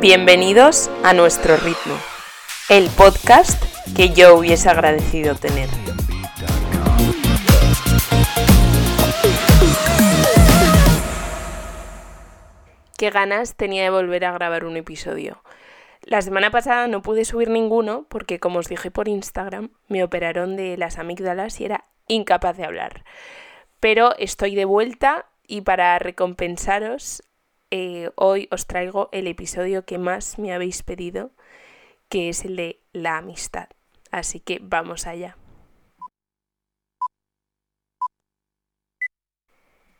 Bienvenidos a Nuestro Ritmo, el podcast que yo hubiese agradecido tener. Qué ganas tenía de volver a grabar un episodio. La semana pasada no pude subir ninguno porque, como os dije por Instagram, me operaron de las amígdalas y era incapaz de hablar. Pero estoy de vuelta y para recompensaros, eh, hoy os traigo el episodio que más me habéis pedido, que es el de la amistad. Así que vamos allá.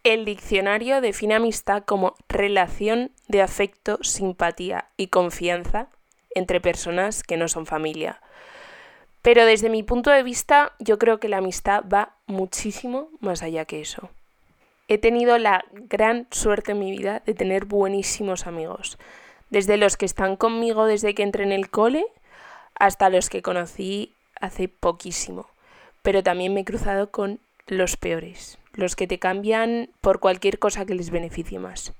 El diccionario define amistad como relación de afecto, simpatía y confianza entre personas que no son familia. Pero desde mi punto de vista, yo creo que la amistad va muchísimo más allá que eso. He tenido la gran suerte en mi vida de tener buenísimos amigos, desde los que están conmigo desde que entré en el cole hasta los que conocí hace poquísimo. Pero también me he cruzado con los peores, los que te cambian por cualquier cosa que les beneficie más.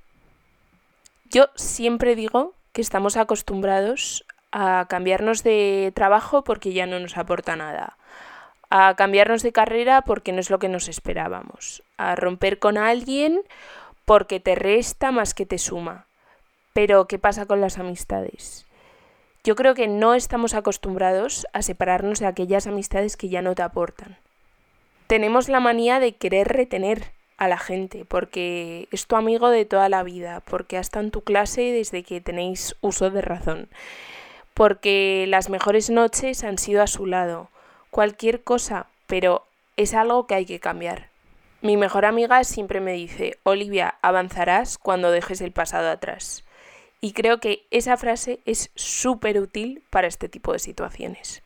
Yo siempre digo que estamos acostumbrados a cambiarnos de trabajo porque ya no nos aporta nada, a cambiarnos de carrera porque no es lo que nos esperábamos, a romper con alguien porque te resta más que te suma. Pero, ¿qué pasa con las amistades? Yo creo que no estamos acostumbrados a separarnos de aquellas amistades que ya no te aportan. Tenemos la manía de querer retener a la gente, porque es tu amigo de toda la vida, porque ha estado en tu clase desde que tenéis uso de razón, porque las mejores noches han sido a su lado, cualquier cosa, pero es algo que hay que cambiar. Mi mejor amiga siempre me dice, Olivia, avanzarás cuando dejes el pasado atrás. Y creo que esa frase es súper útil para este tipo de situaciones.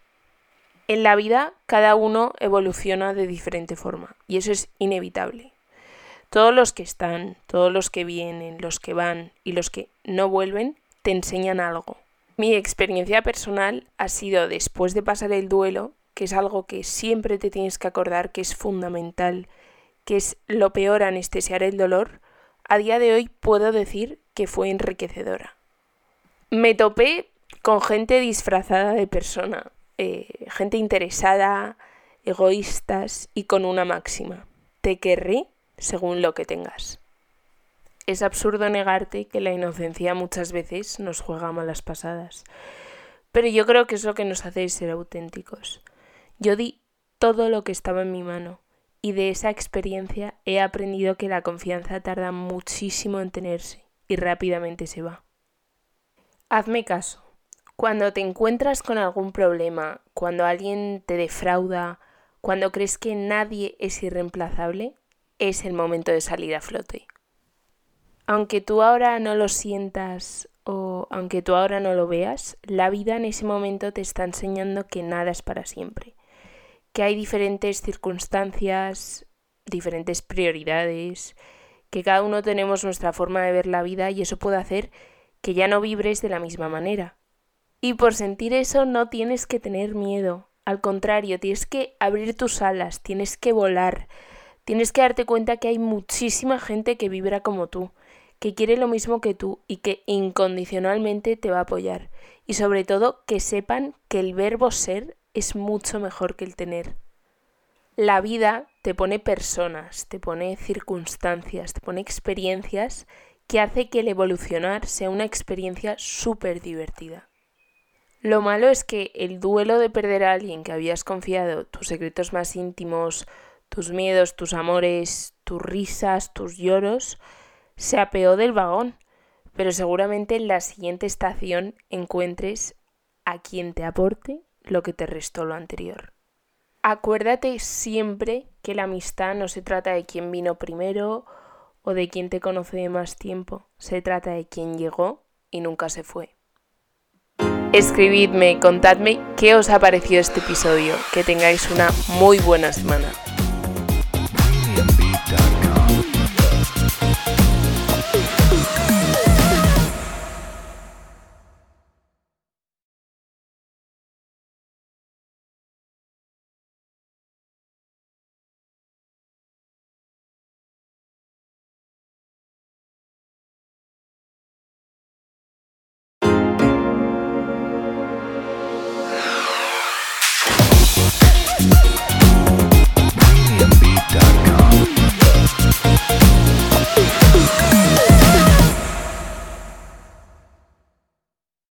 En la vida cada uno evoluciona de diferente forma y eso es inevitable. Todos los que están, todos los que vienen, los que van y los que no vuelven te enseñan algo. Mi experiencia personal ha sido después de pasar el duelo, que es algo que siempre te tienes que acordar que es fundamental, que es lo peor anestesiar el dolor, a día de hoy puedo decir que fue enriquecedora. Me topé con gente disfrazada de persona, eh, gente interesada, egoístas y con una máxima. Te querré según lo que tengas. Es absurdo negarte que la inocencia muchas veces nos juega malas pasadas, pero yo creo que es lo que nos hace ser auténticos. Yo di todo lo que estaba en mi mano y de esa experiencia he aprendido que la confianza tarda muchísimo en tenerse y rápidamente se va. Hazme caso. Cuando te encuentras con algún problema, cuando alguien te defrauda, cuando crees que nadie es irreemplazable, es el momento de salir a flote. Aunque tú ahora no lo sientas o aunque tú ahora no lo veas, la vida en ese momento te está enseñando que nada es para siempre, que hay diferentes circunstancias, diferentes prioridades, que cada uno tenemos nuestra forma de ver la vida y eso puede hacer que ya no vibres de la misma manera. Y por sentir eso no tienes que tener miedo, al contrario, tienes que abrir tus alas, tienes que volar, Tienes que darte cuenta que hay muchísima gente que vibra como tú, que quiere lo mismo que tú y que incondicionalmente te va a apoyar. Y sobre todo que sepan que el verbo ser es mucho mejor que el tener. La vida te pone personas, te pone circunstancias, te pone experiencias que hace que el evolucionar sea una experiencia súper divertida. Lo malo es que el duelo de perder a alguien que habías confiado tus secretos más íntimos, tus miedos, tus amores, tus risas, tus lloros, se apeó del vagón, pero seguramente en la siguiente estación encuentres a quien te aporte lo que te restó lo anterior. Acuérdate siempre que la amistad no se trata de quién vino primero o de quién te conoce de más tiempo, se trata de quién llegó y nunca se fue. Escribidme, contadme qué os ha parecido este episodio, que tengáis una muy buena semana.